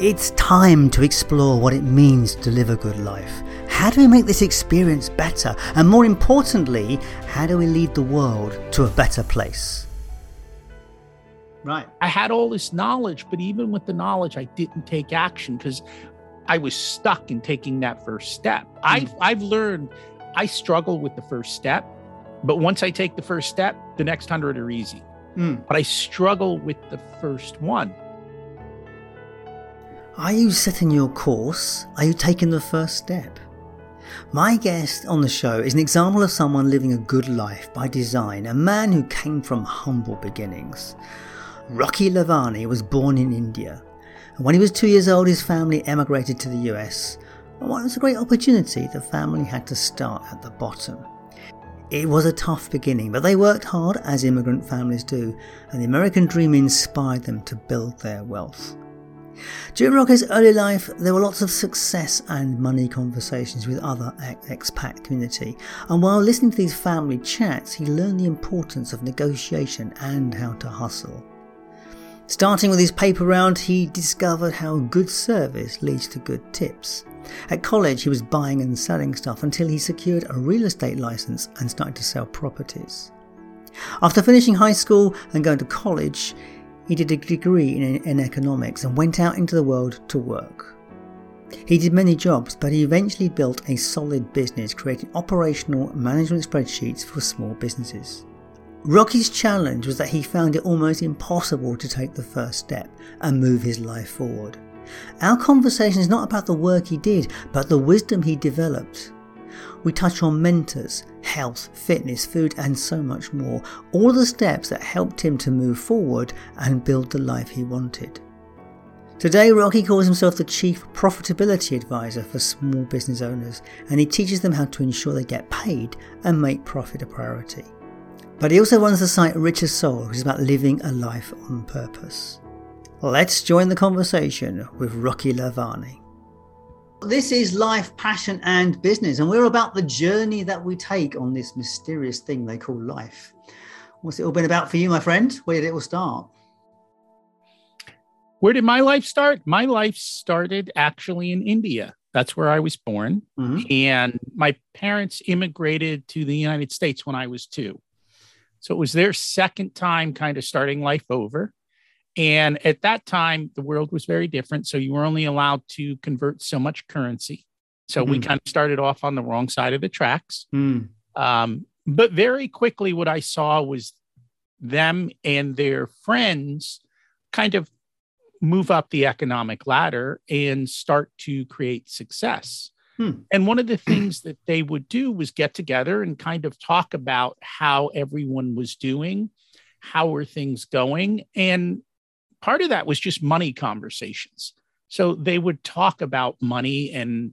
It's time to explore what it means to live a good life. How do we make this experience better? And more importantly, how do we lead the world to a better place? Right. I had all this knowledge, but even with the knowledge, I didn't take action because I was stuck in taking that first step. Mm. I've I've learned I struggle with the first step, but once I take the first step, the next hundred are easy. Mm. But I struggle with the first one. Are you setting your course? Are you taking the first step? My guest on the show is an example of someone living a good life by design, a man who came from humble beginnings. Rocky Lalvani was born in India and when he was two years old, his family emigrated to the US. And while it was a great opportunity, the family had to start at the bottom. It was a tough beginning, but they worked hard as immigrant families do, and the American dream inspired them to build their wealth. During Rocky's early life, there were lots of success and money conversations with other expat community, and while listening to these family chats, he learned the importance of negotiation and how to hustle. Starting with his paper round, he discovered how good service leads to good tips. At college, he was buying and selling stuff until he secured a real estate license and started to sell properties. After finishing high school and going to college, he did a degree in, in economics and went out into the world to work. He did many jobs, but he eventually built a solid business creating operational management spreadsheets for small businesses. Rocky's challenge was that he found it almost impossible to take the first step and move his life forward. Our conversation is not about the work he did, but the wisdom he developed. We touch on mentors, health, fitness, food, and so much more. All the steps that helped him to move forward and build the life he wanted. Today, Rocky calls himself the Chief Profitability Advisor for small business owners, and he teaches them how to ensure they get paid and make profit a priority. But he also runs the site Richer Soul, which is about living a life on purpose. Let's join the conversation with Rocky Lalvani. This is life, passion, and business, and we're about the journey that we take on this mysterious thing they call life. What's it all been about for you, my friend? Where did it all start? Where did my life start? My life started actually in India. That's where I was born. Mm-hmm. And my parents immigrated to the United States when I was two. So it was their second time kind of starting life over. And at that time, the world was very different. So you were only allowed to convert so much currency. So mm-hmm. we kind of started off on the wrong side of the tracks. Mm. Um, but very quickly, what I saw was them and their friends kind of move up the economic ladder and start to create success. Hmm. And one of the things that they would do was get together and kind of talk about how everyone was doing, how were things going. And part of that was just money conversations. So they would talk about money and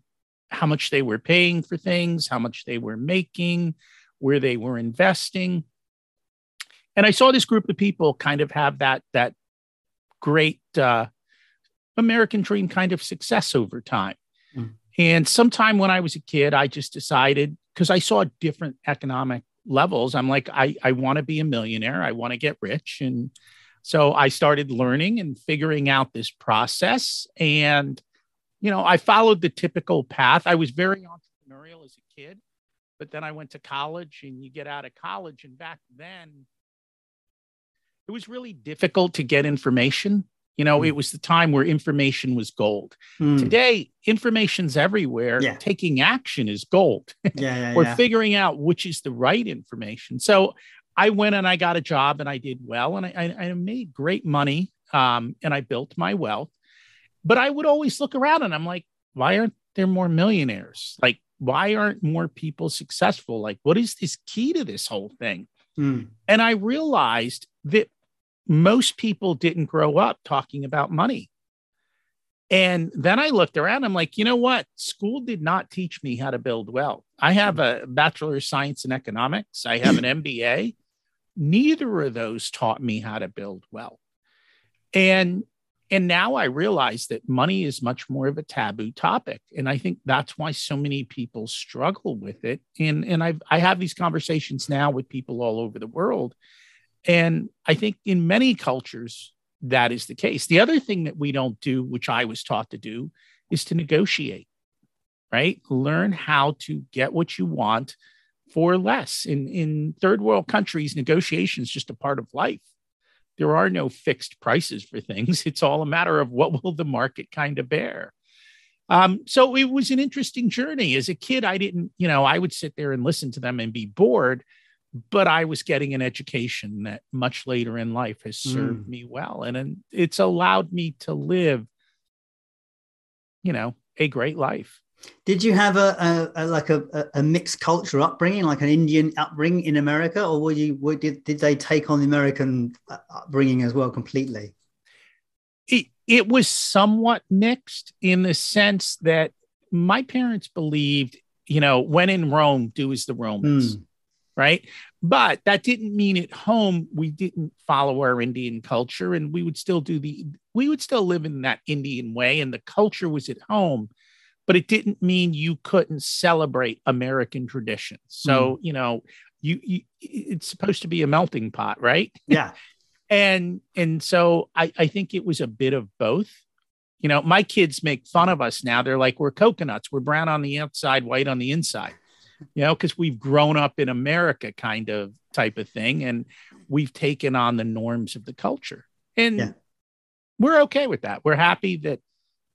how much they were paying for things, how much they were making, where they were investing. And I saw this group of people kind of have that that great uh, American dream kind of success over time. And sometime when I was a kid, I just decided because I saw different economic levels, I'm like, I, I want to be a millionaire. I want to get rich. And so I started learning and figuring out this process. And, you know, I followed the typical path. I was very entrepreneurial as a kid, but then I went to college and you get out of college. And back then, it was really difficult to get information. You know, mm. it was the time where information was gold. Mm. Today, information's everywhere. Yeah. Taking action is gold. Yeah, yeah or figuring out which is the right information. So I went and I got a job and I did well and I, I, I made great money um, and I built my wealth. But I would always look around and I'm like, why aren't there more millionaires? Like, why aren't more people successful? Like, what is this key to this whole thing? Mm. And I realized that most people didn't grow up talking about money. And then I looked around. I'm like, you know what? School did not teach me how to build wealth. I have a Bachelor of Science in Economics, I have an MBA. Neither of those taught me how to build wealth. And and now I realize that money is much more of a taboo topic. And I think that's why so many people struggle with it. And, and I've, I have these conversations now with people all over the world. And I think in many cultures, that is the case. The other thing that we don't do, which I was taught to do, is to negotiate, right? Learn how to get what you want for less. In, in third world countries, negotiation is just a part of life there are no fixed prices for things. It's all a matter of what will the market kind of bear. Um, so it was an interesting journey. As a kid, I didn't, you know, I would sit there and listen to them and be bored, but I was getting an education that much later in life has served mm. me well. And, and it's allowed me to live, you know, a great life. Did you have a, a, a like a, a, mixed culture upbringing, like an Indian upbringing in America, or were you were, did did they take on the American uh, upbringing as well completely? It it was somewhat mixed in the sense that my parents believed, you know, when in Rome, do as the Romans, mm. right? But that didn't mean at home we didn't follow our Indian culture, and we would still do the we would still live in that Indian way, and the culture was at home but it didn't mean you couldn't celebrate American traditions. So, mm. you know, you, you, it's supposed to be a melting pot, right? Yeah. and and so I, I think it was a bit of both. You know, my kids make fun of us now. They're like, we're coconuts. We're brown on the outside, white on the inside. You know, because we've grown up in America kind of type of thing. And we've taken on the norms of the culture. And yeah. we're okay with that. We're happy that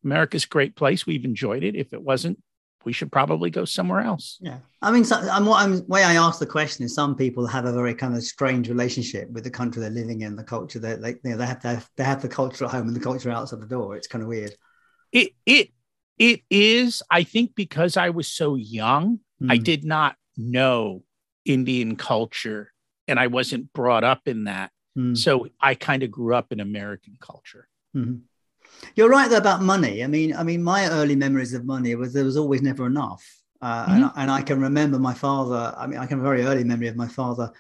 America's a great place. We've enjoyed it. If it wasn't, we should probably go somewhere else. Yeah, I mean, so, I'm, what I'm way I ask the question is some people have a very kind of strange relationship with the country they're living in, the culture that they, you know, they have to have, they have the culture at home and the culture outside the door. It's kind of weird. It it it is. I think because I was so young, mm. I hmm. did not know Indian culture, and I wasn't brought up in that. Mm. So I kind of grew up in American culture. Mm-hmm. You're right though about money. I mean, I mean, my early memories of money was there was always never enough, uh, mm-hmm. and, and, I can remember my father. I mean, I can have a very early memory of my father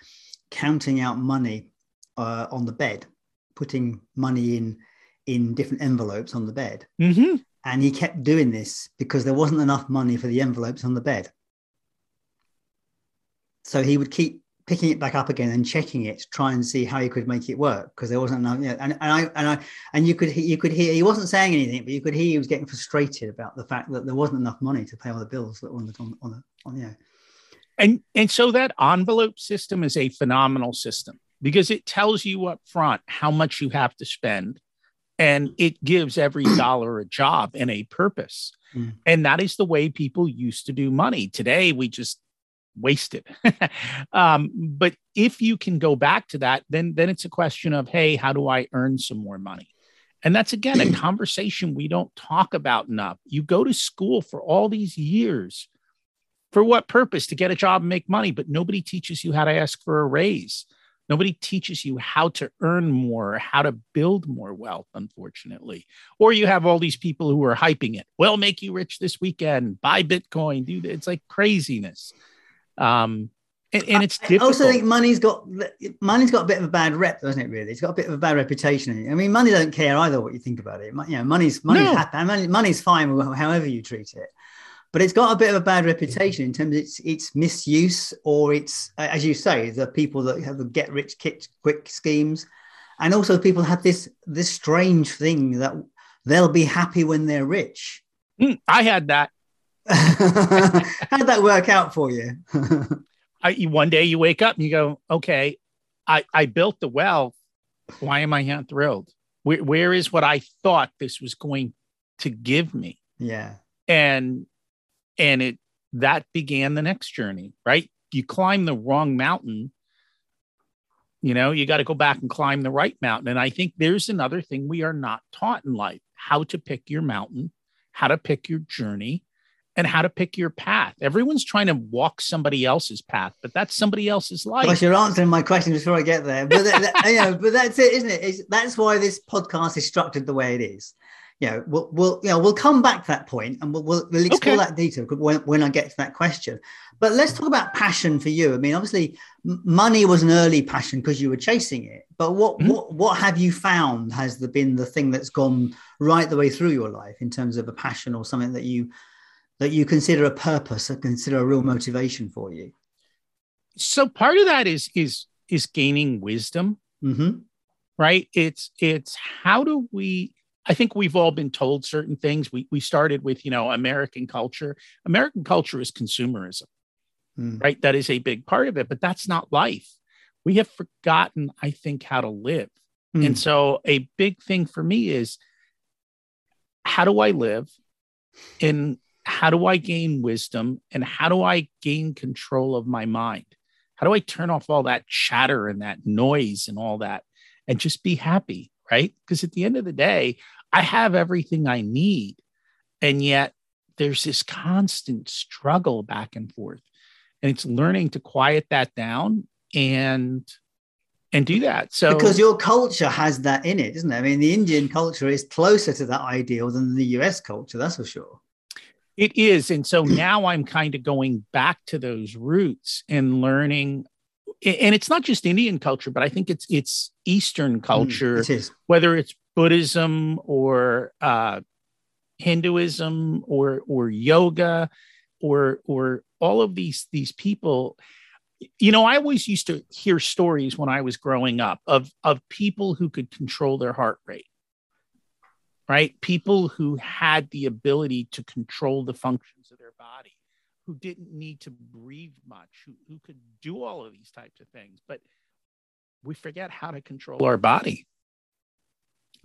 counting out money uh, on the bed, putting money in in different envelopes on the bed, mm-hmm. and he kept doing this because there wasn't enough money for the envelopes on the bed. So he would keep picking it back up again and checking it to try and see how he could make it work because there wasn't enough. You know, and, and I and I and you could you could hear he wasn't saying anything, but you could hear he was getting frustrated about the fact that there wasn't enough money to pay all the bills that were on the on, on the on yeah. And and so that envelope system is a phenomenal system because it tells you up front how much you have to spend and it gives every dollar a job and a purpose. Mm. And that is the way people used to do money. Today we just wasted. um, but if you can go back to that, then then it's a question of, hey, how do I earn some more money? And that's again a conversation we don't talk about enough. You go to school for all these years. For what purpose? To get a job and make money, but nobody teaches you how to ask for a raise. Nobody teaches you how to earn more, how to build more wealth, unfortunately. Or you have all these people who are hyping it. Well, make you rich this weekend, buy Bitcoin, do. It's like craziness. Um, and, and it's difficult. I also think money's got money's got a bit of a bad rep, doesn't it? Really, it's got a bit of a bad reputation. I mean, money don't care either what you think about it. You know, money's money's no. happy, money, money's fine however you treat it, but it's got a bit of a bad reputation in terms of its its misuse or its, as you say, the people that have the get rich quick schemes, and also people have this this strange thing that they'll be happy when they're rich. Mm, I had that. How did that work out for you? I, one day you wake up and you go, okay, I, I built the wealth. Why am I not thrilled? Where, where is what I thought this was going to give me? Yeah. And, and it, that began the next journey, right? You climb the wrong mountain. You know, you got to go back and climb the right mountain. And I think there's another thing we are not taught in life how to pick your mountain, how to pick your journey, and how to pick your path. Everyone's trying to walk somebody else's path, but that's somebody else's life. Gosh, you're answering my question before I get there. But that, that, you know, but that's it, isn't it? It's, that's why this podcast is structured the way it is. you know, we'll, we'll, you know, we'll come back to that point and we'll, we'll, we'll explore okay. that detail when, when I get to that question. But let's talk about passion for you. I mean, obviously, money was an early passion because you were chasing it. But what, mm-hmm. what, what have you found has the, been the thing that's gone right the way through your life in terms of a passion or something that you, that you consider a purpose and consider a real motivation for you? So part of that is, is, is gaining wisdom. Mm-hmm. Right. It's, it's how do we, I think we've all been told certain things. We we started with, you know, American culture. American culture is consumerism, mm. right? That is a big part of it, but that's not life. We have forgotten, I think, how to live. Mm. And so a big thing for me is how do I live? And how do I gain wisdom? And how do I gain control of my mind? How do I turn off all that chatter and that noise and all that and just be happy? Right. Because at the end of the day, I have everything I need. And yet there's this constant struggle back and forth. And it's learning to quiet that down and and do that. So because your culture has that in it, isn't it? I mean, the Indian culture is closer to that ideal than the US culture, that's for sure. It is. And so now I'm kind of going back to those roots and learning and it's not just Indian culture, but I think it's it's Eastern mm, culture, mm, it whether it's Buddhism or uh, Hinduism or or yoga or or all of these these people. You know, I always used to hear stories when I was growing up of of people who could control their heart rate. Right? People who had the ability to control the functions of their body, who didn't need to breathe much, who, who could do all of these types of things. But we forget how to control our body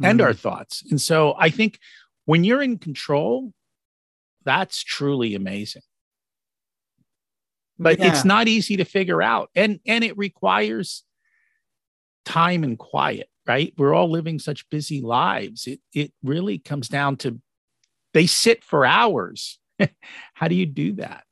and mm. our thoughts. And so I think when you're in control, that's truly amazing. But yeah. it's not easy to figure out. And and it requires time and quiet, right? We're all living such busy lives. It it really comes down to they sit for hours. How do you do that?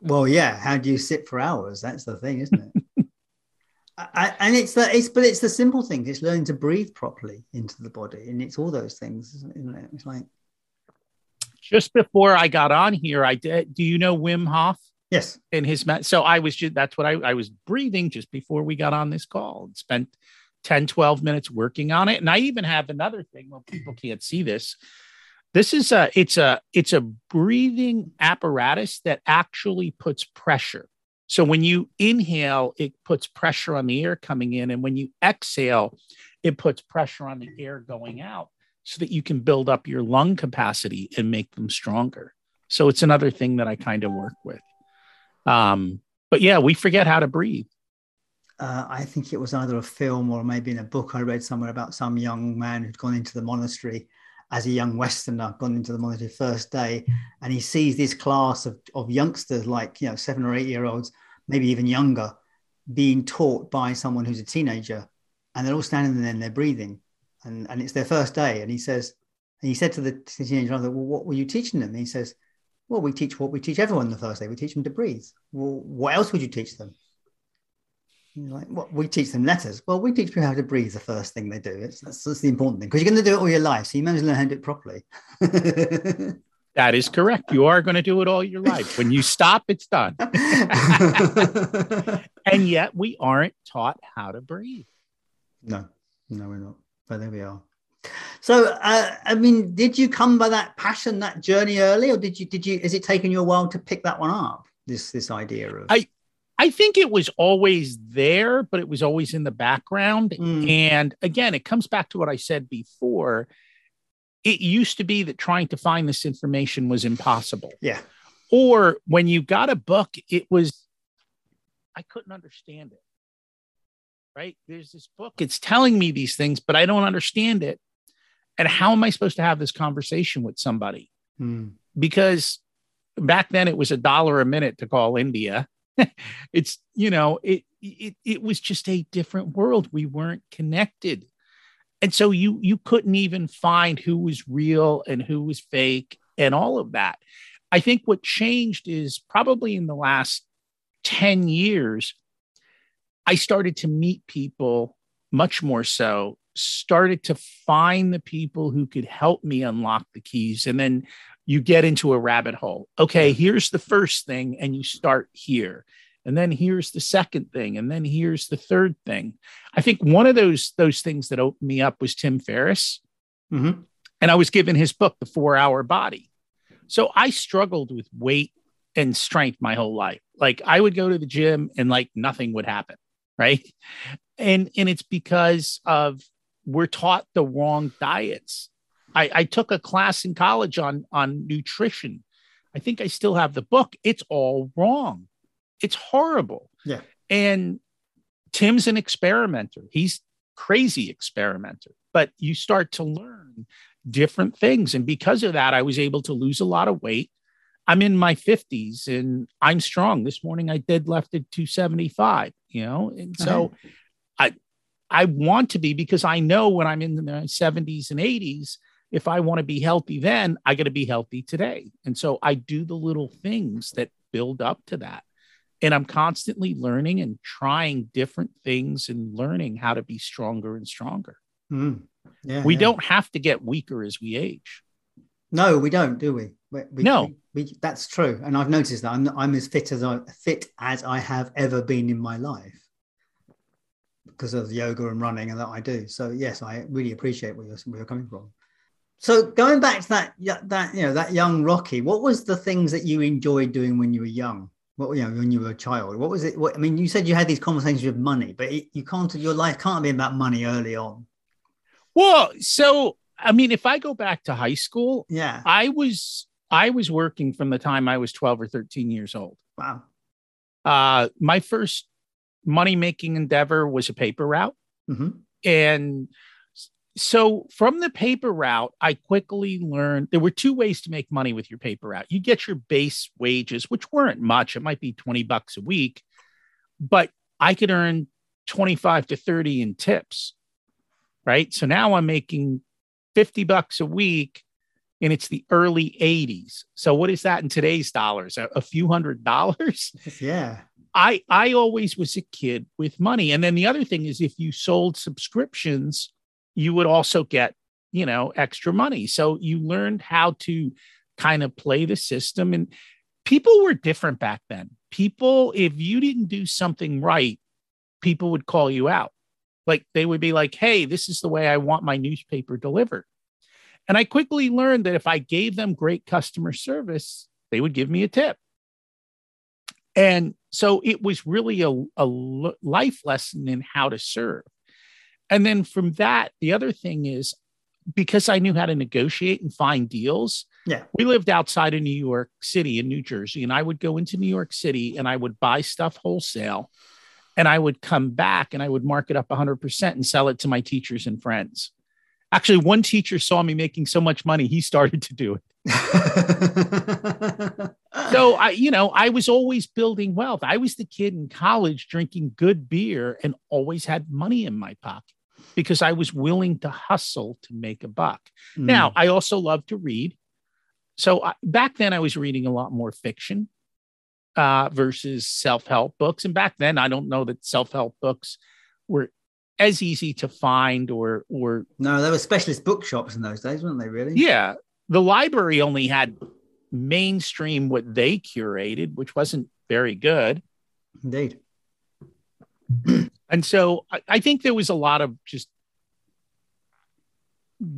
Well, yeah. How do you sit for hours? That's the thing, isn't it? I, and it's the it's but it's the simple things. It's learning to breathe properly into the body, and it's all those things, isn't it? It's like just before I got on here, I did. Do you know Wim Hof? Yes. In his so I was just that's what I I was breathing just before we got on this call. And spent 10, 12 minutes working on it, and I even have another thing. Well, people can't see this. This is a it's a it's a breathing apparatus that actually puts pressure so when you inhale, it puts pressure on the air coming in. And when you exhale, it puts pressure on the air going out so that you can build up your lung capacity and make them stronger. So it's another thing that I kind of work with. Um, but yeah, we forget how to breathe. Uh, I think it was either a film or maybe in a book I read somewhere about some young man who'd gone into the monastery as a young Westerner, gone into the monastery first day, and he sees this class of, of youngsters, like you know, seven or eight year olds, maybe even younger, being taught by someone who's a teenager, and they're all standing there and they're breathing, and and it's their first day, and he says, and he said to the teenager, "Well, what were you teaching them?" And he says, "Well, we teach what we teach everyone the first day. We teach them to breathe. Well, what else would you teach them?" Like, what we teach them letters. Well, we teach people how to breathe the first thing they do. It's, that's, that's the important thing because you're going to do it all your life. So you might as well learn how to do it properly. that is correct. You are going to do it all your life. When you stop, it's done. and yet we aren't taught how to breathe. No, no, we're not. But there we are. So, uh, I mean, did you come by that passion, that journey early, or did you? Did you? Is it taken you a while to pick that one up? This this idea of I I think it was always there, but it was always in the background. Mm. And again, it comes back to what I said before. It used to be that trying to find this information was impossible. Yeah. Or when you got a book, it was, I couldn't understand it. Right. There's this book, it's telling me these things, but I don't understand it. And how am I supposed to have this conversation with somebody? Mm. Because back then it was a dollar a minute to call India it's you know it, it it was just a different world we weren't connected and so you you couldn't even find who was real and who was fake and all of that i think what changed is probably in the last 10 years i started to meet people much more so started to find the people who could help me unlock the keys. And then you get into a rabbit hole. Okay, here's the first thing, and you start here. And then here's the second thing, and then here's the third thing. I think one of those those things that opened me up was Tim Ferriss. Mm-hmm. And I was given his book, The Four Hour Body. So I struggled with weight and strength my whole life. Like I would go to the gym and like nothing would happen. Right. And and it's because of we're taught the wrong diets. I, I took a class in college on on nutrition. I think I still have the book. It's all wrong. It's horrible. Yeah. And Tim's an experimenter. He's crazy experimenter. But you start to learn different things. And because of that, I was able to lose a lot of weight. I'm in my 50s and I'm strong. This morning I did left at 275, you know, and so uh-huh. I I want to be because I know when I'm in the 70s and 80s, if I want to be healthy then, I got to be healthy today. And so I do the little things that build up to that. And I'm constantly learning and trying different things and learning how to be stronger and stronger. Mm. Yeah, we yeah. don't have to get weaker as we age. No, we don't, do we? we, we no, we, we, that's true, and I've noticed that I'm I'm as fit as I fit as I have ever been in my life because of yoga and running and that I do. So yes, I really appreciate where you're, where you're coming from. So going back to that that you know that young Rocky, what was the things that you enjoyed doing when you were young? What you know when you were a child? What was it? What, I mean, you said you had these conversations with money, but it, you can't. Your life can't be about money early on. Well, so I mean, if I go back to high school, yeah, I was I was working from the time I was 12 or 13 years old. Wow. Uh, my first money making endeavor was a paper route. Mm-hmm. And so from the paper route, I quickly learned there were two ways to make money with your paper route. You get your base wages, which weren't much, it might be 20 bucks a week, but I could earn 25 to 30 in tips right? So now I'm making 50 bucks a week and it's the early 80s. So what is that in today's dollars? A, a, few hundred dollars? Yeah. I I always was a kid with money. And then the other thing is if you sold subscriptions, you would also get, you know, extra money. So you learned how to kind of play the system and people were different back then. People if you didn't do something right, people would call you out. Like they would be like, hey, this is the way I want my newspaper delivered. And I quickly learned that if I gave them great customer service, they would give me a tip. And so it was really a, a life lesson in how to serve. And then from that, the other thing is because I knew how to negotiate and find deals. Yeah. We lived outside of New York City in New Jersey, and I would go into New York City and I would buy stuff wholesale and I would come back and I would mark it up 100% and sell it to my teachers and friends. Actually, one teacher saw me making so much money, he started to do it. so I, you know, I was always building wealth. I was the kid in college drinking good beer and always had money in my pocket because I was willing to hustle to make a buck. Mm. Now, I also love to read. So I, back then I was reading a lot more fiction uh, versus self help books. And back then, I don't know that self help books were as easy to find or or no, there were specialist bookshops in those days, weren't they? Really? Yeah, the library only had mainstream what they curated, which wasn't very good. Indeed. and so I, I think there was a lot of just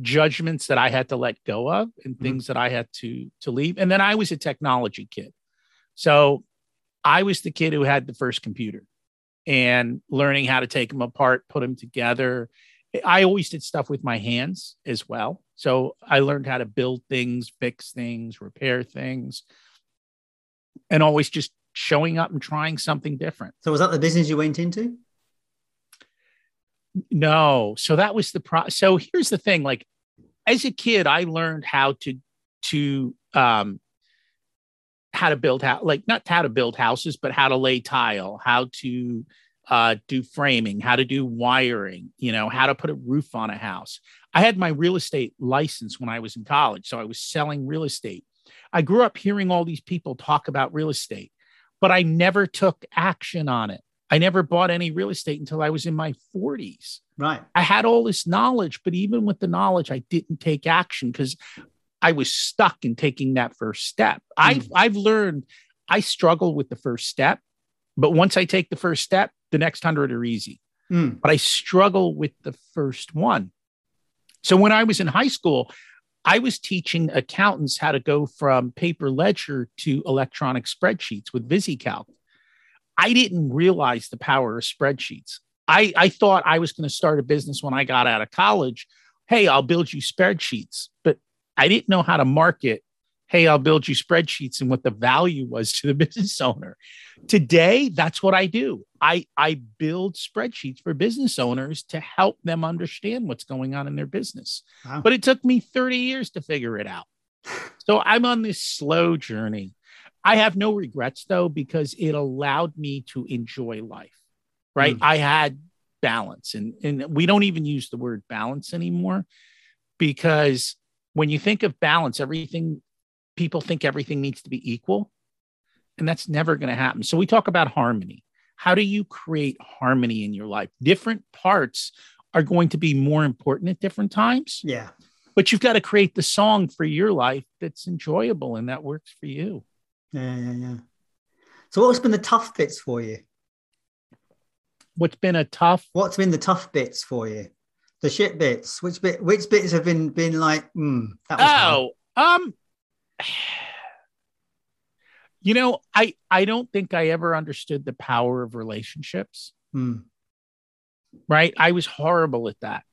judgments that I had to let go of and mm-hmm. things mm-hmm. that I had to to leave. And then I was a technology kid. So I was the kid who had the first computer and learning how to take them apart, put them together. I always did stuff with my hands as well. So I learned how to build things, fix things, repair things, and always just showing up and trying something different. So was that the business you went into? No. So that was the pro. So here's the thing: like as a kid, I learned how to to um, how to build how like not how to build houses, but how to lay tile, how to uh, do framing, how to do wiring, you know, how to put a roof on a house. I had my real estate license when I was in college, so I was selling real estate. I grew up hearing all these people talk about real estate, but I never took action on it. I never bought any real estate until I was in my 40s. Right. I had all this knowledge, but even with the knowledge, I didn't take action because I was stuck in taking that first step. Mm. I've I've learned I struggle with the first step, but once I take the first step, the next hundred are easy. Mm. But I struggle with the first one. So when I was in high school, I was teaching accountants how to go from paper ledger to electronic spreadsheets with VisiCalc. I didn't realize the power of spreadsheets. I, I thought I was going to start a business when I got out of college. Hey, I'll build you spreadsheets. But I didn't know how to market. Hey, I'll build you spreadsheets and what the value was to the business owner. Today, that's what I do. I, I build spreadsheets for business owners to help them understand what's going on in their business. Wow. But it took me 30 years to figure it out. So I'm on this slow journey. I have no regrets though, because it allowed me to enjoy life, right? Mm. I had balance and, and we don't even use the word balance anymore because when you think of balance, everything people think everything needs to be equal. And that's never going to happen. So we talk about harmony. How do you create harmony in your life? Different parts are going to be more important at different times. Yeah. But you've got to create the song for your life that's enjoyable and that works for you. Yeah, yeah, yeah. So what's been the tough bits for you? What's been a tough? What's been the tough bits for you? The shit bits. Which bit? Which bits have been been like? Mm, oh, hard. um, you know, I I don't think I ever understood the power of relationships. Mm. Right? I was horrible at that,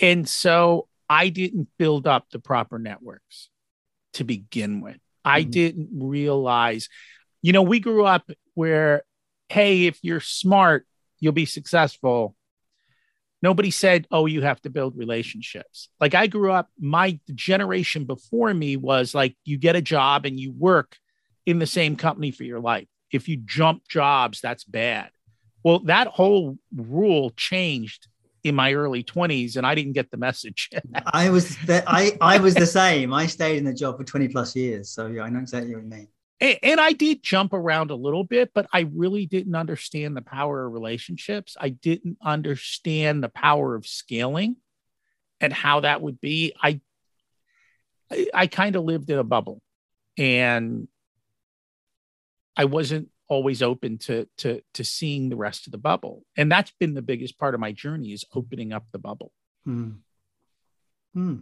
and so I didn't build up the proper networks to begin with. I mm-hmm. didn't realize, you know, we grew up where, hey, if you're smart, you'll be successful. Nobody said, oh, you have to build relationships. Like I grew up, my generation before me was like, you get a job and you work in the same company for your life. If you jump jobs, that's bad. Well, that whole rule changed in my early 20s and I didn't get the message. I was the, I I was the same. I stayed in the job for 20 plus years. So yeah, I know exactly what you mean. And, and I did jump around a little bit, but I really didn't understand the power of relationships. I didn't understand the power of scaling and how that would be. I I, I kind of lived in a bubble and I wasn't always open to to to seeing the rest of the bubble and that's been the biggest part of my journey is opening up the bubble hmm. Hmm.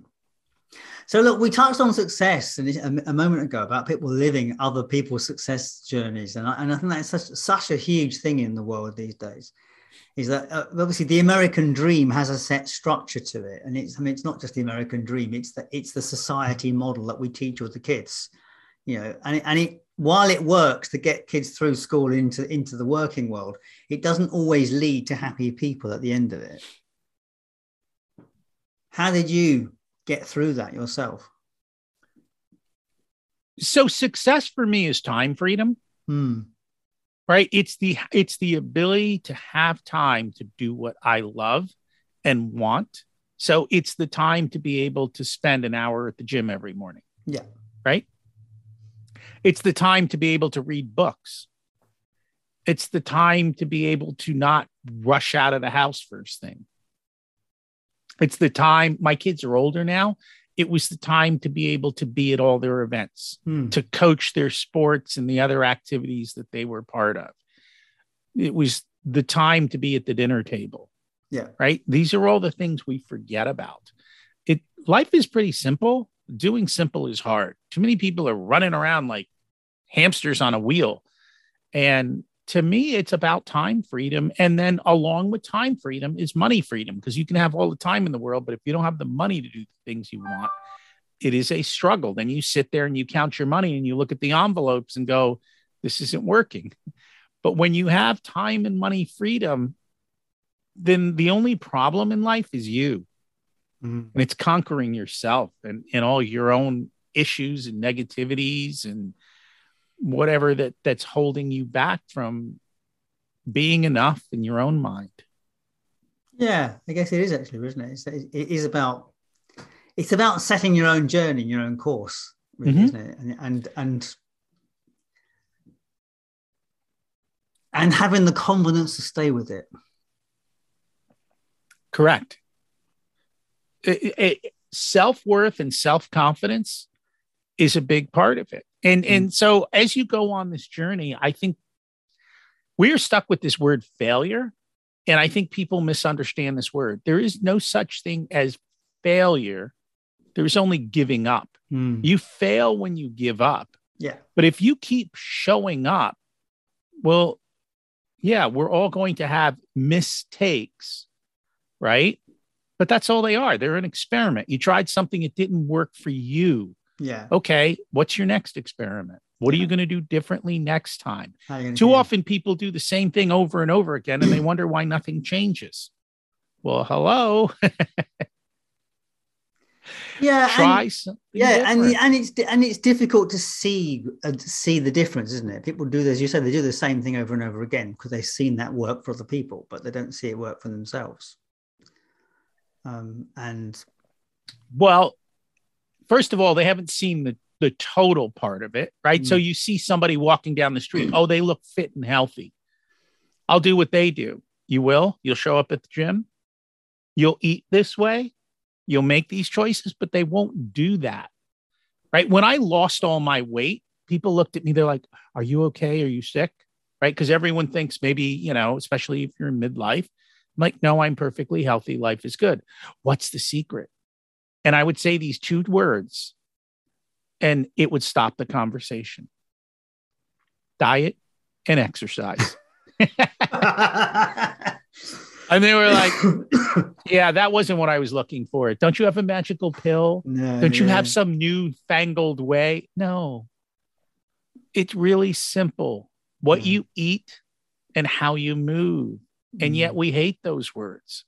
so look we touched on success a, a, moment ago about people living other people's success journeys and I, and I think that's such, such a huge thing in the world these days is that uh, obviously the American dream has a set structure to it, and it's I mean it's not just the American dream; it's the it's the society model that we teach all the kids, you know, and and it while it works to get kids through school into into the working world, it doesn't always lead to happy people at the end of it. How did you get through that yourself? So success for me is time freedom. Hmm. Right? It's the it's the ability to have time to do what I love and want. So it's the time to be able to spend an hour at the gym every morning. Yeah. Right? It's the time to be able to read books. It's the time to be able to not rush out of the house first thing. It's the time, my kids are older now. It was the time to be able to be at all their events, hmm. to coach their sports and the other activities that they were part of. It was the time to be at the dinner table. Yeah. Right. These are all the things we forget about. It life is pretty simple. Doing simple is hard. Too many people are running around like hamsters on a wheel. And to me, it's about time freedom. And then along with time freedom is money freedom because you can have all the time in the world, but if you don't have the money to do the things you want, it is a struggle. Then you sit there and you count your money and you look at the envelopes and go, this isn't working. But when you have time and money freedom, then the only problem in life is you. Mm-hmm. And it's conquering yourself and, and all your own issues and negativities and whatever that that's holding you back from being enough in your own mind yeah i guess it is actually isn't it it's, it is about it's about setting your own journey your own course really, mm-hmm. isn't it and, and and and having the confidence to stay with it. Correct. Self worth and self confidence is a big part of it. And, mm. and so as you go on this journey, I think we're stuck with this word failure. And I think people misunderstand this word. There is no such thing as failure, there's only giving up. Mm. You fail when you give up. Yeah. But if you keep showing up, well, yeah, we're all going to have mistakes, right? But that's all they are. They're an experiment. You tried something, it didn't work for you. Yeah. Okay. What's your next experiment? What are you going to do differently next time? Too often people do the same thing over and over again and they wonder why nothing changes. Well, hello. yeah try and, something yeah different. and and it's and it's difficult to see uh, see the difference isn't it people do this. you say they do the same thing over and over again because they've seen that work for other people but they don't see it work for themselves um, and well first of all they haven't seen the the total part of it right mm. so you see somebody walking down the street oh they look fit and healthy i'll do what they do you will you'll show up at the gym you'll eat this way You'll make these choices, but they won't do that. Right. When I lost all my weight, people looked at me, they're like, Are you okay? Are you sick? Right. Because everyone thinks maybe, you know, especially if you're in midlife, I'm like, No, I'm perfectly healthy. Life is good. What's the secret? And I would say these two words, and it would stop the conversation diet and exercise. And they were like, Yeah, that wasn't what I was looking for. Don't you have a magical pill? No, Don't you have some new fangled way? No. It's really simple what mm. you eat and how you move. And yet mm. we hate those words.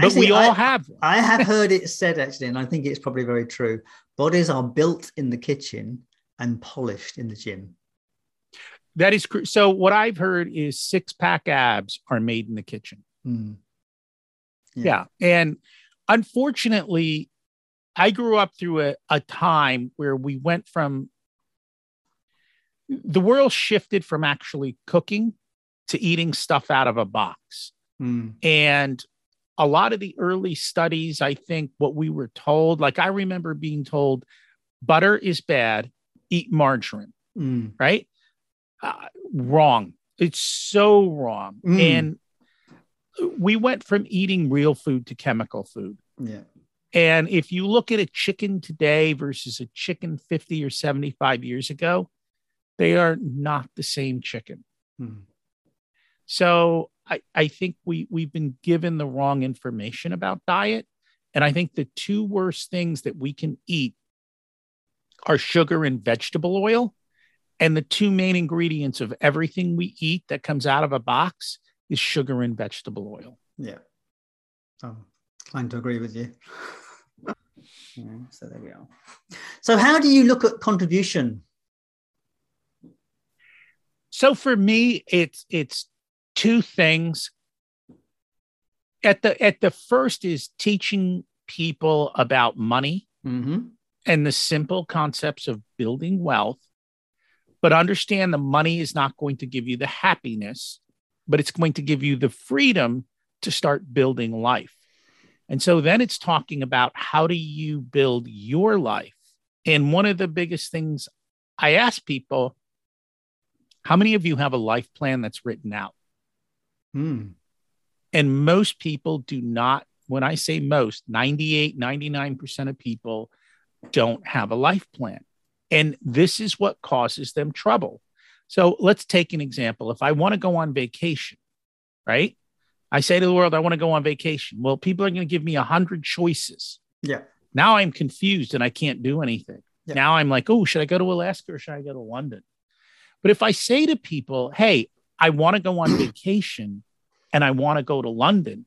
But we all I, have them. I have heard it said actually, and I think it's probably very true. Bodies are built in the kitchen and polished in the gym. That is so. What I've heard is six pack abs are made in the kitchen. Mm. Yeah. yeah. And unfortunately, I grew up through a, a time where we went from the world shifted from actually cooking to eating stuff out of a box. Mm. And a lot of the early studies, I think what we were told, like I remember being told butter is bad, eat margarine, mm. right? Uh, wrong. It's so wrong. Mm. And we went from eating real food to chemical food. Yeah. And if you look at a chicken today versus a chicken 50 or 75 years ago, they are not the same chicken. Hmm. So I, I think we, we've been given the wrong information about diet. And I think the two worst things that we can eat are sugar and vegetable oil. And the two main ingredients of everything we eat that comes out of a box is sugar and vegetable oil. Yeah. I'm inclined to agree with you. yeah, so there we are. So, how do you look at contribution? So for me, it's it's two things. At the at the first is teaching people about money mm-hmm. and the simple concepts of building wealth, but understand the money is not going to give you the happiness but it's going to give you the freedom to start building life. And so then it's talking about how do you build your life? And one of the biggest things I ask people, how many of you have a life plan that's written out? Hmm. And most people do not, when I say most, 98, 99% of people don't have a life plan. And this is what causes them trouble. So let's take an example. If I want to go on vacation, right? I say to the world, I want to go on vacation. Well, people are going to give me a hundred choices. Yeah. Now I'm confused and I can't do anything. Yeah. Now I'm like, oh, should I go to Alaska or should I go to London? But if I say to people, hey, I want to go on vacation and I want to go to London,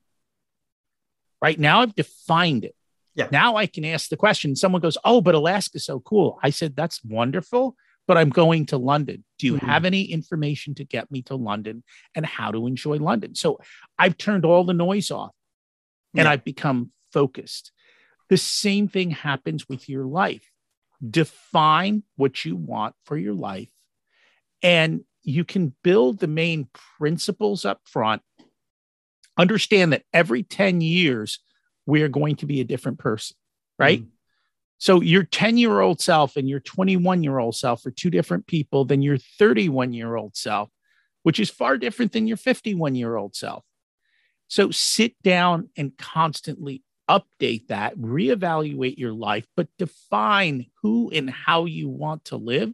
right now I've defined it. Yeah. Now I can ask the question. Someone goes, oh, but Alaska's so cool. I said, that's wonderful but I'm going to London. Do you mm-hmm. have any information to get me to London and how to enjoy London? So I've turned all the noise off and yeah. I've become focused. The same thing happens with your life. Define what you want for your life and you can build the main principles up front. Understand that every 10 years, we are going to be a different person, right? Mm. So your 10 year old self and your 21 year old self are two different people than your 31 year old self, which is far different than your 51 year old self. So sit down and constantly update that, reevaluate your life, but define who and how you want to live.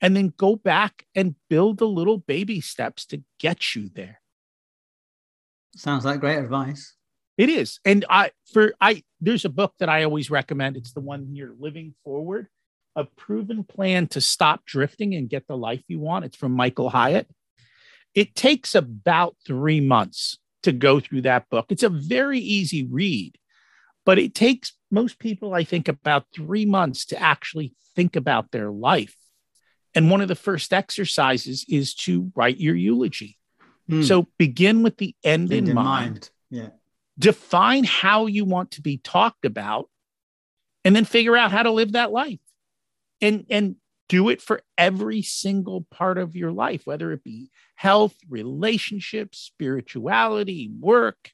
And then go back and build the little baby steps to get you there. Sounds like great advice. It is. And I for I there's a book that I always recommend. It's the one you're living forward, a proven plan to stop drifting and get the life you want. It's from Michael Hyatt. It takes about 3 months to go through that book. It's a very easy read, but it takes most people I think about 3 months to actually think about their life. And one of the first exercises is to write your eulogy. Mm. So begin with the end, end in, in mind. mind. Yeah define how you want to be talked about and then figure out how to live that life and and do it for every single part of your life whether it be health relationships spirituality work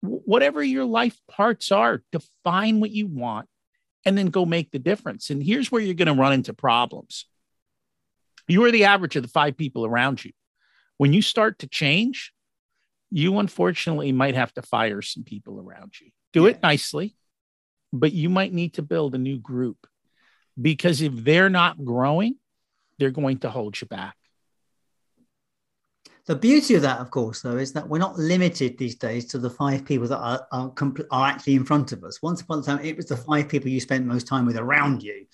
whatever your life parts are define what you want and then go make the difference and here's where you're going to run into problems you are the average of the five people around you when you start to change you unfortunately might have to fire some people around you. Do yeah. it nicely, but you might need to build a new group because if they're not growing, they're going to hold you back. The beauty of that, of course, though, is that we're not limited these days to the five people that are, are, compl- are actually in front of us. Once upon a time, it was the five people you spent most time with around you.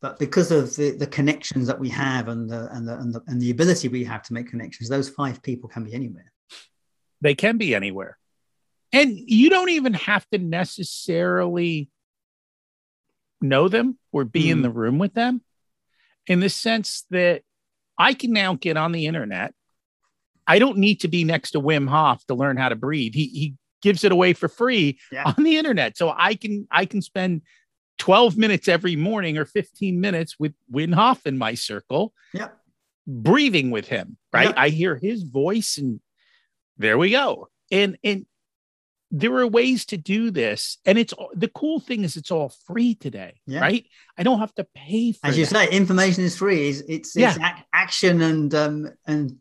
But because of the, the connections that we have and the, and, the, and, the, and the ability we have to make connections, those five people can be anywhere. They can be anywhere. And you don't even have to necessarily know them or be mm. in the room with them in the sense that I can now get on the internet. I don't need to be next to Wim Hof to learn how to breathe. He, he gives it away for free yeah. on the internet. So I can I can spend 12 minutes every morning or 15 minutes with Wim Hof in my circle. Yeah. Breathing with him, right? I hear his voice and there we go. And and there are ways to do this, and it's the cool thing is it's all free today, yeah. right? I don't have to pay for. As you say, information is free. It's it's, yeah. it's ac- action and um and,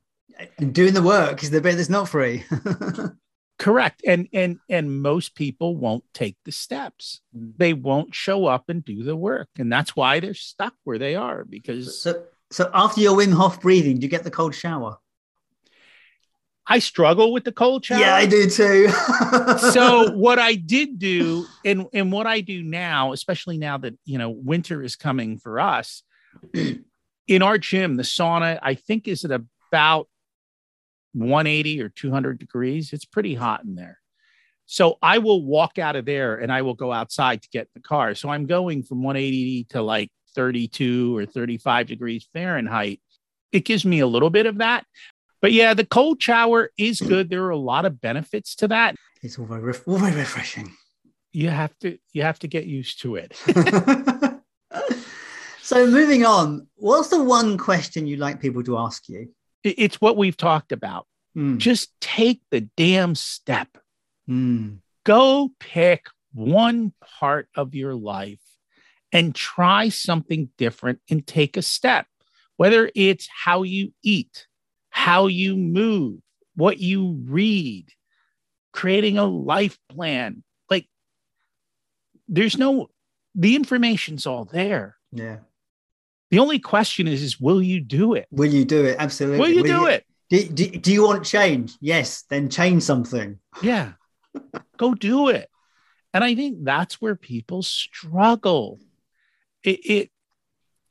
and doing the work is the bit that's not free. Correct, and and and most people won't take the steps. Mm. They won't show up and do the work, and that's why they're stuck where they are. Because so so after your Wim Hof breathing, do you get the cold shower? I struggle with the cold shower. Yeah, I do too. so what I did do, and and what I do now, especially now that you know winter is coming for us, in our gym, the sauna I think is at about 180 or 200 degrees. It's pretty hot in there. So I will walk out of there and I will go outside to get in the car. So I'm going from 180 to like 32 or 35 degrees Fahrenheit. It gives me a little bit of that, but yeah, the cold shower is good. There are a lot of benefits to that. It's all very, all very refreshing. You have to you have to get used to it. so moving on, what's the one question you'd like people to ask you? It's what we've talked about. Mm. Just take the damn step. Mm. Go pick one part of your life and try something different and take a step. Whether it's how you eat, how you move, what you read, creating a life plan. Like there's no the information's all there. Yeah. The only question is, is will you do it? Will you do it? Absolutely. Will you will do you, it? Do, do, do you want change? Yes, then change something. Yeah. Go do it. And I think that's where people struggle. It, it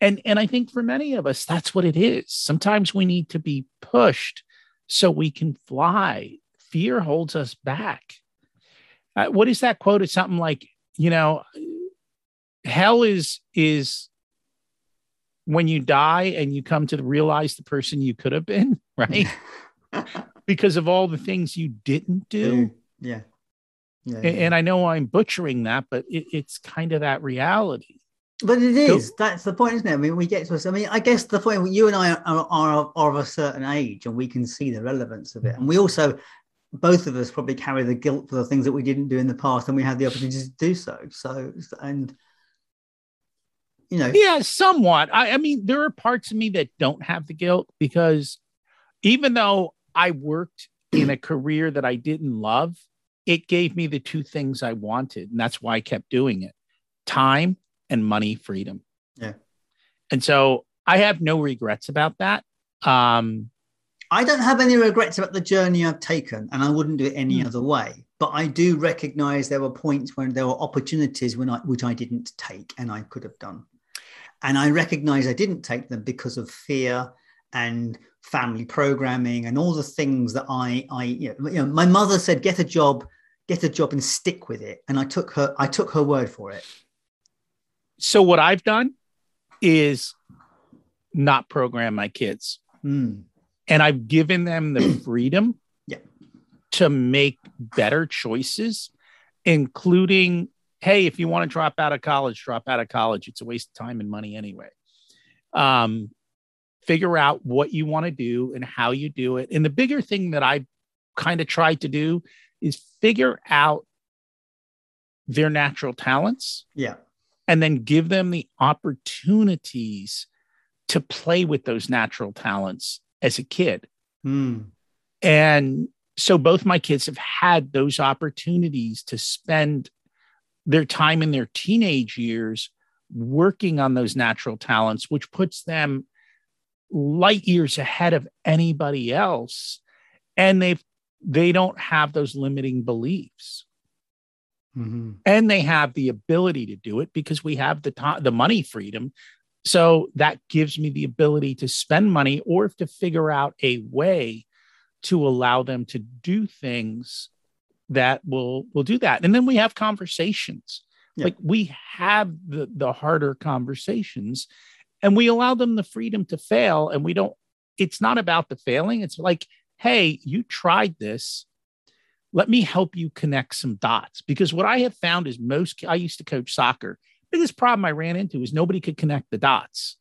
and and i think for many of us that's what it is sometimes we need to be pushed so we can fly fear holds us back uh, what is that quote it's something like you know hell is is when you die and you come to realize the person you could have been right because of all the things you didn't do yeah, yeah, yeah. And, i know i'm butchering that but it, it's kind of that reality But it is. That's the point, isn't it? I mean, we get to. I mean, I guess the point. You and I are, are, are of a certain age, and we can see the relevance of it. And we also, both of us, probably carry the guilt for the things that we didn't do in the past, and we had the opportunity to do so. So, and you know, yeah, somewhat. I, I mean, there are parts of me that don't have the guilt because even though I worked in a career that I didn't love, it gave me the two things I wanted, and that's why I kept doing it: time and money freedom. Yeah. And so I have no regrets about that. Um, I don't have any regrets about the journey I've taken, and I wouldn't do it any mm. other way. But I do recognize there were points when there were opportunities when I, which I didn't take, and I could have done. And I recognize I didn't take them because of fear and family programming and all the things that I, I, you know, my mother said, "Get a job, get a job, and stick with it." And I took her, I took her word for it. So what I've done is not program my kids. Mm. And I've given them the freedom yeah. to make better choices, including, hey, if you want to drop out of college, drop out of college. It's a waste of time and money anyway. Um, figure out what you want to do and how you do it. And the bigger thing that I kind of tried to do is figure out their natural talents. Yeah and then give them the opportunities to play with those natural talents as a kid. Mm. And so both my kids have had those opportunities to spend their time in their teenage years working on those natural talents, which puts them light years ahead of anybody else. And they've they don't have those limiting beliefs. Mm-hmm. And they have the ability to do it because we have the time, the money freedom. So that gives me the ability to spend money or to figure out a way to allow them to do things that will will do that. And then we have conversations. Yeah. Like we have the the harder conversations and we allow them the freedom to fail and we don't it's not about the failing. It's like, hey, you tried this let me help you connect some dots. Because what I have found is most, I used to coach soccer. Biggest problem I ran into is nobody could connect the dots.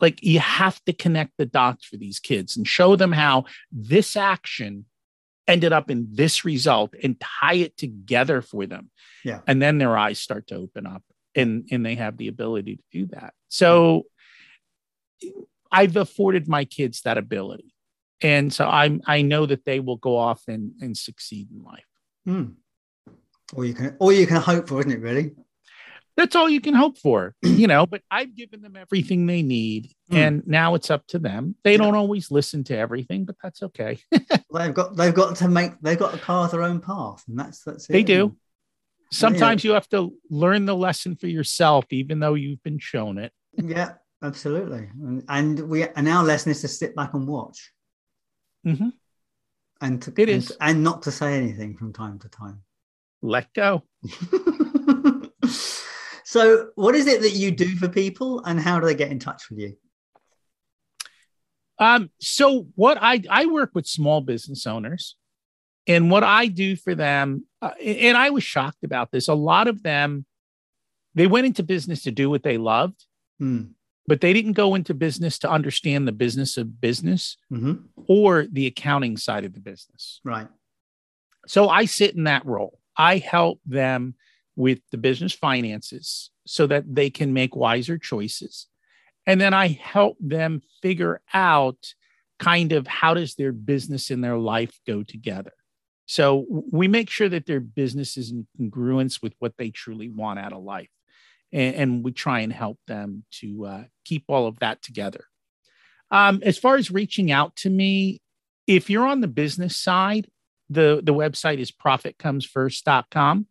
Like you have to connect the dots for these kids and show them how this action ended up in this result and tie it together for them. Yeah. And then their eyes start to open up and, and they have the ability to do that. So I've afforded my kids that ability and so I'm I know that they will go off and, and succeed in life. Hmm. Or you can or you can hope for, isn't it? Really. That's all you can hope for, you know. But I've given them everything they need, mm. and now it's up to them. They yeah. don't always listen to everything, but that's okay. they've got they've got to make they've got to carve their own path, and that's that's it. They do. Sometimes yeah. you have to learn the lesson for yourself, even though you've been shown it. yeah, absolutely. And, and we and our lesson is to sit back and watch. Mm-hmm. And to, it and, is. and not to say anything from time to time. Let go. so, what is it that you do for people, and how do they get in touch with you? Um, so what I I work with small business owners, and what I do for them, uh, and I was shocked about this. A lot of them, they went into business to do what they loved, hmm but they didn't go into business to understand the business of business mm-hmm. or the accounting side of the business. Right. So I sit in that role. I help them with the business finances so that they can make wiser choices. And then I help them figure out kind of how does their business and their life go together. So we make sure that their business is in congruence with what they truly want out of life and, and we try and help them to uh, keep all of that together. Um, as far as reaching out to me, if you're on the business side, the, the website is profitcomesfirst.com.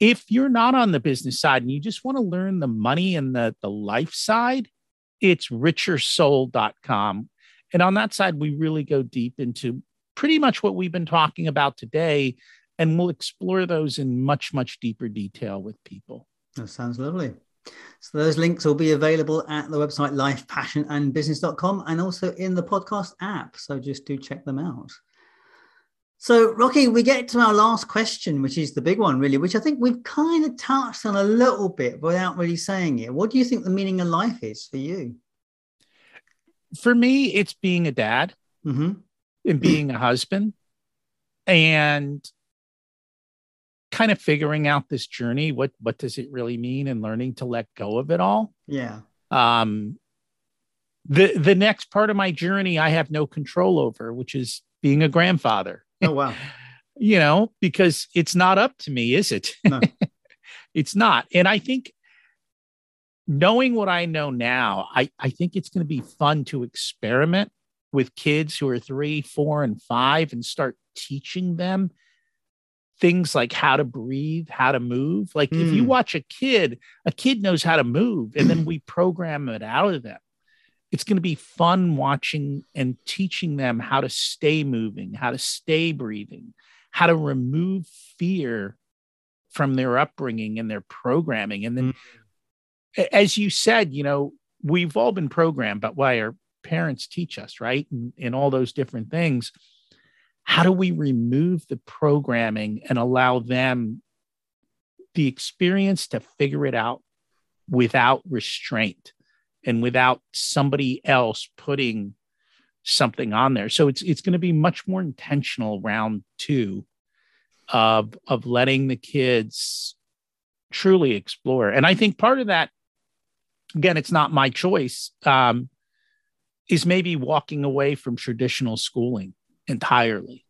If you're not on the business side and you just want to learn the money and the, the life side, it's richersoul.com. And on that side, we really go deep into pretty much what we've been talking about today. And we'll explore those in much, much deeper detail with people. That sounds lovely. So those links will be available at the website lifepassionandbusiness.com and also in the podcast app. So just do check them out. So, Rocky, we get to our last question, which is the big one, really, which I think we've kind of touched on a little bit without really saying it. What do you think the meaning of life is for you? For me, it's being a dad mm-hmm. and being a husband and kind of figuring out this journey. What what does it really mean and learning to let go of it all? Yeah. Um the the next part of my journey I have no control over, which is being a grandfather. Oh, wow. you know, because it's not up to me, is it? No. it's not. And I think knowing what I know now, I, I think it's going to be fun to experiment with kids who are three, four, and five and start teaching them things like how to breathe, how to move. Like mm. if you hmm. watch a kid, a kid knows how to move, and then we program it out of them it's going to be fun watching and teaching them how to stay moving, how to stay breathing, how to remove fear from their upbringing and their programming. And then, mm-hmm. as you said, you know, we've all been programmed but why our parents teach us, right? And, and all those different things. How do we remove the programming and allow them the experience to figure it out without restraint? And without somebody else putting something on there. So it's it's going to be much more intentional round two of of letting the kids truly explore. And I think part of that, again, it's not my choice, um, is maybe walking away from traditional schooling entirely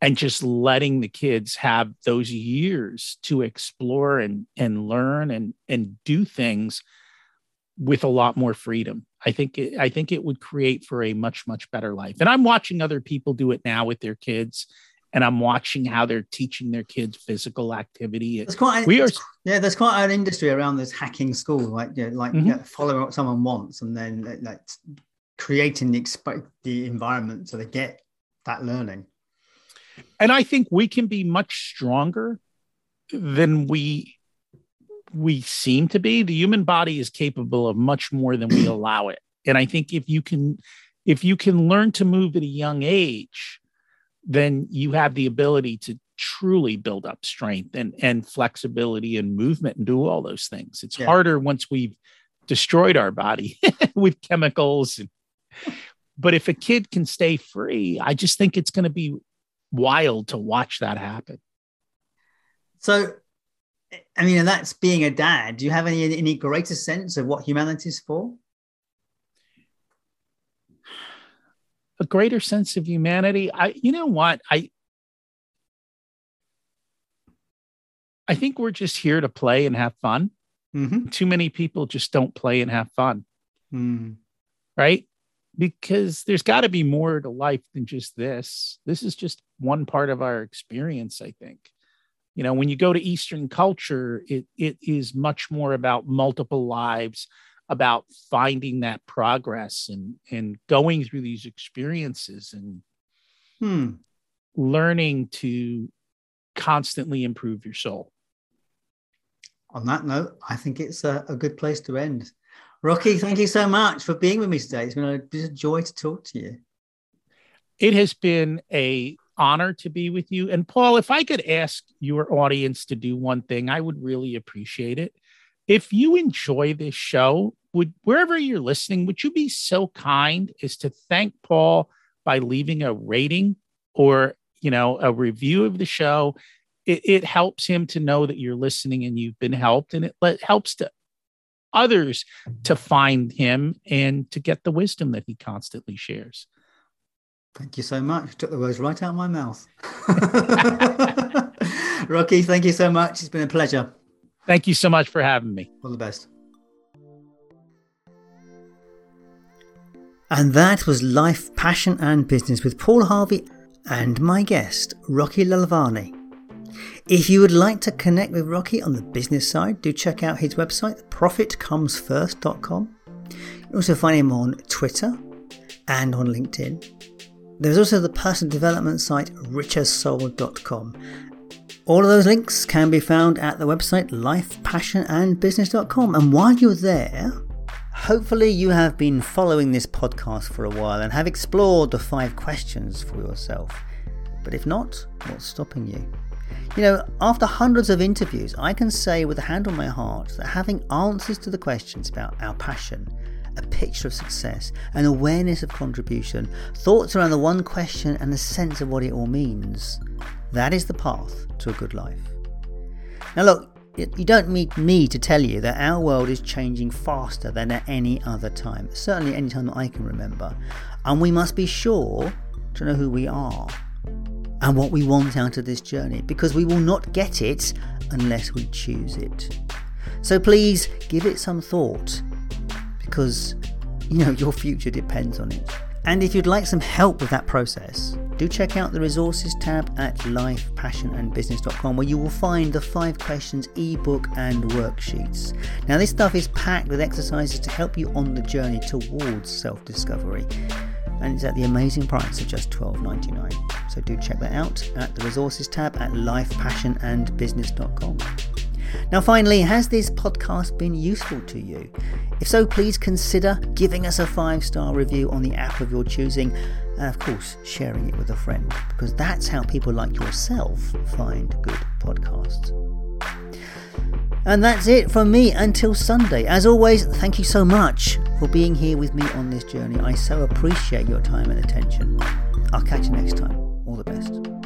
and just letting the kids have those years to explore and and learn and and do things with a lot more freedom. I think it, I think it would create for a much much better life. And I'm watching other people do it now with their kids and I'm watching how they're teaching their kids physical activity. It's quite we are yeah, there's quite an industry around this hacking school, like you know, like mm-hmm. you know, following what someone wants and then like creating the exp- the environment so they get that learning. And I think we can be much stronger than we we seem to be the human body is capable of much more than we allow it. And i think if you can if you can learn to move at a young age then you have the ability to truly build up strength and and flexibility and movement and do all those things. It's yeah. harder once we've destroyed our body with chemicals and, but if a kid can stay free i just think it's going to be wild to watch that happen. So I mean, and that's being a dad. Do you have any any greater sense of what humanity is for? A greater sense of humanity. I, you know what, I, I think we're just here to play and have fun. Mm-hmm. Too many people just don't play and have fun, mm. right? Because there's got to be more to life than just this. This is just one part of our experience, I think you know when you go to eastern culture it it is much more about multiple lives about finding that progress and and going through these experiences and hmm. learning to constantly improve your soul. On that note i think it's a, a good place to end. Rocky thank you so much for being with me today. It's been a, a joy to talk to you. It has been a honor to be with you. And Paul, if I could ask your audience to do one thing, I would really appreciate it. If you enjoy this show, would wherever you're listening, would you be so kind as to thank Paul by leaving a rating or you know a review of the show? It, it helps him to know that you're listening and you've been helped, and it, helps to others to find him and to get the wisdom that he constantly shares. Thank you so much. Took the words right out of my mouth. Rocky, thank you so much. It's been a pleasure. Thank you so much for having me. All the best. And that was Life, Passion and Business with Paul Harvey and my guest, Rocky Lalvani. If you would like to connect with Rocky on the business side, do check out his website, profitcomesfirst.com. You can also find him on Twitter and on LinkedIn. There's also the personal development site richersoul.com. All of those links can be found at the website lifepassionandbusiness.com. And while you're there, hopefully you have been following this podcast for a while and have explored the five questions for yourself. But if not, what's stopping you? You know, after hundreds of interviews, I can say with a hand on my heart that having answers to the questions about our passion, a picture of success, an awareness of contribution, thoughts around the one question, and a sense of what it all means, that is the path to a good life. Now, look, you don't need me to tell you that our world is changing faster than at any other time, certainly any time that I can remember, and we must be sure to know who we are and what we want out of this journey because we will not get it unless we choose it. So please give it some thought because you know your future depends on it. And if you'd like some help with that process, do check out the resources tab at lifepassionandbusiness.com where you will find the 5 questions ebook and worksheets. Now this stuff is packed with exercises to help you on the journey towards self-discovery and it's at the amazing price of just $12.99. So do check that out at the resources tab at lifepassionandbusiness.com. Now, finally, has this podcast been useful to you? If so, please consider giving us a five star review on the app of your choosing, and of course, sharing it with a friend, because that's how people like yourself find good podcasts. And that's it from me until Sunday. As always, thank you so much for being here with me on this journey. I so appreciate your time and attention. I'll catch you next time.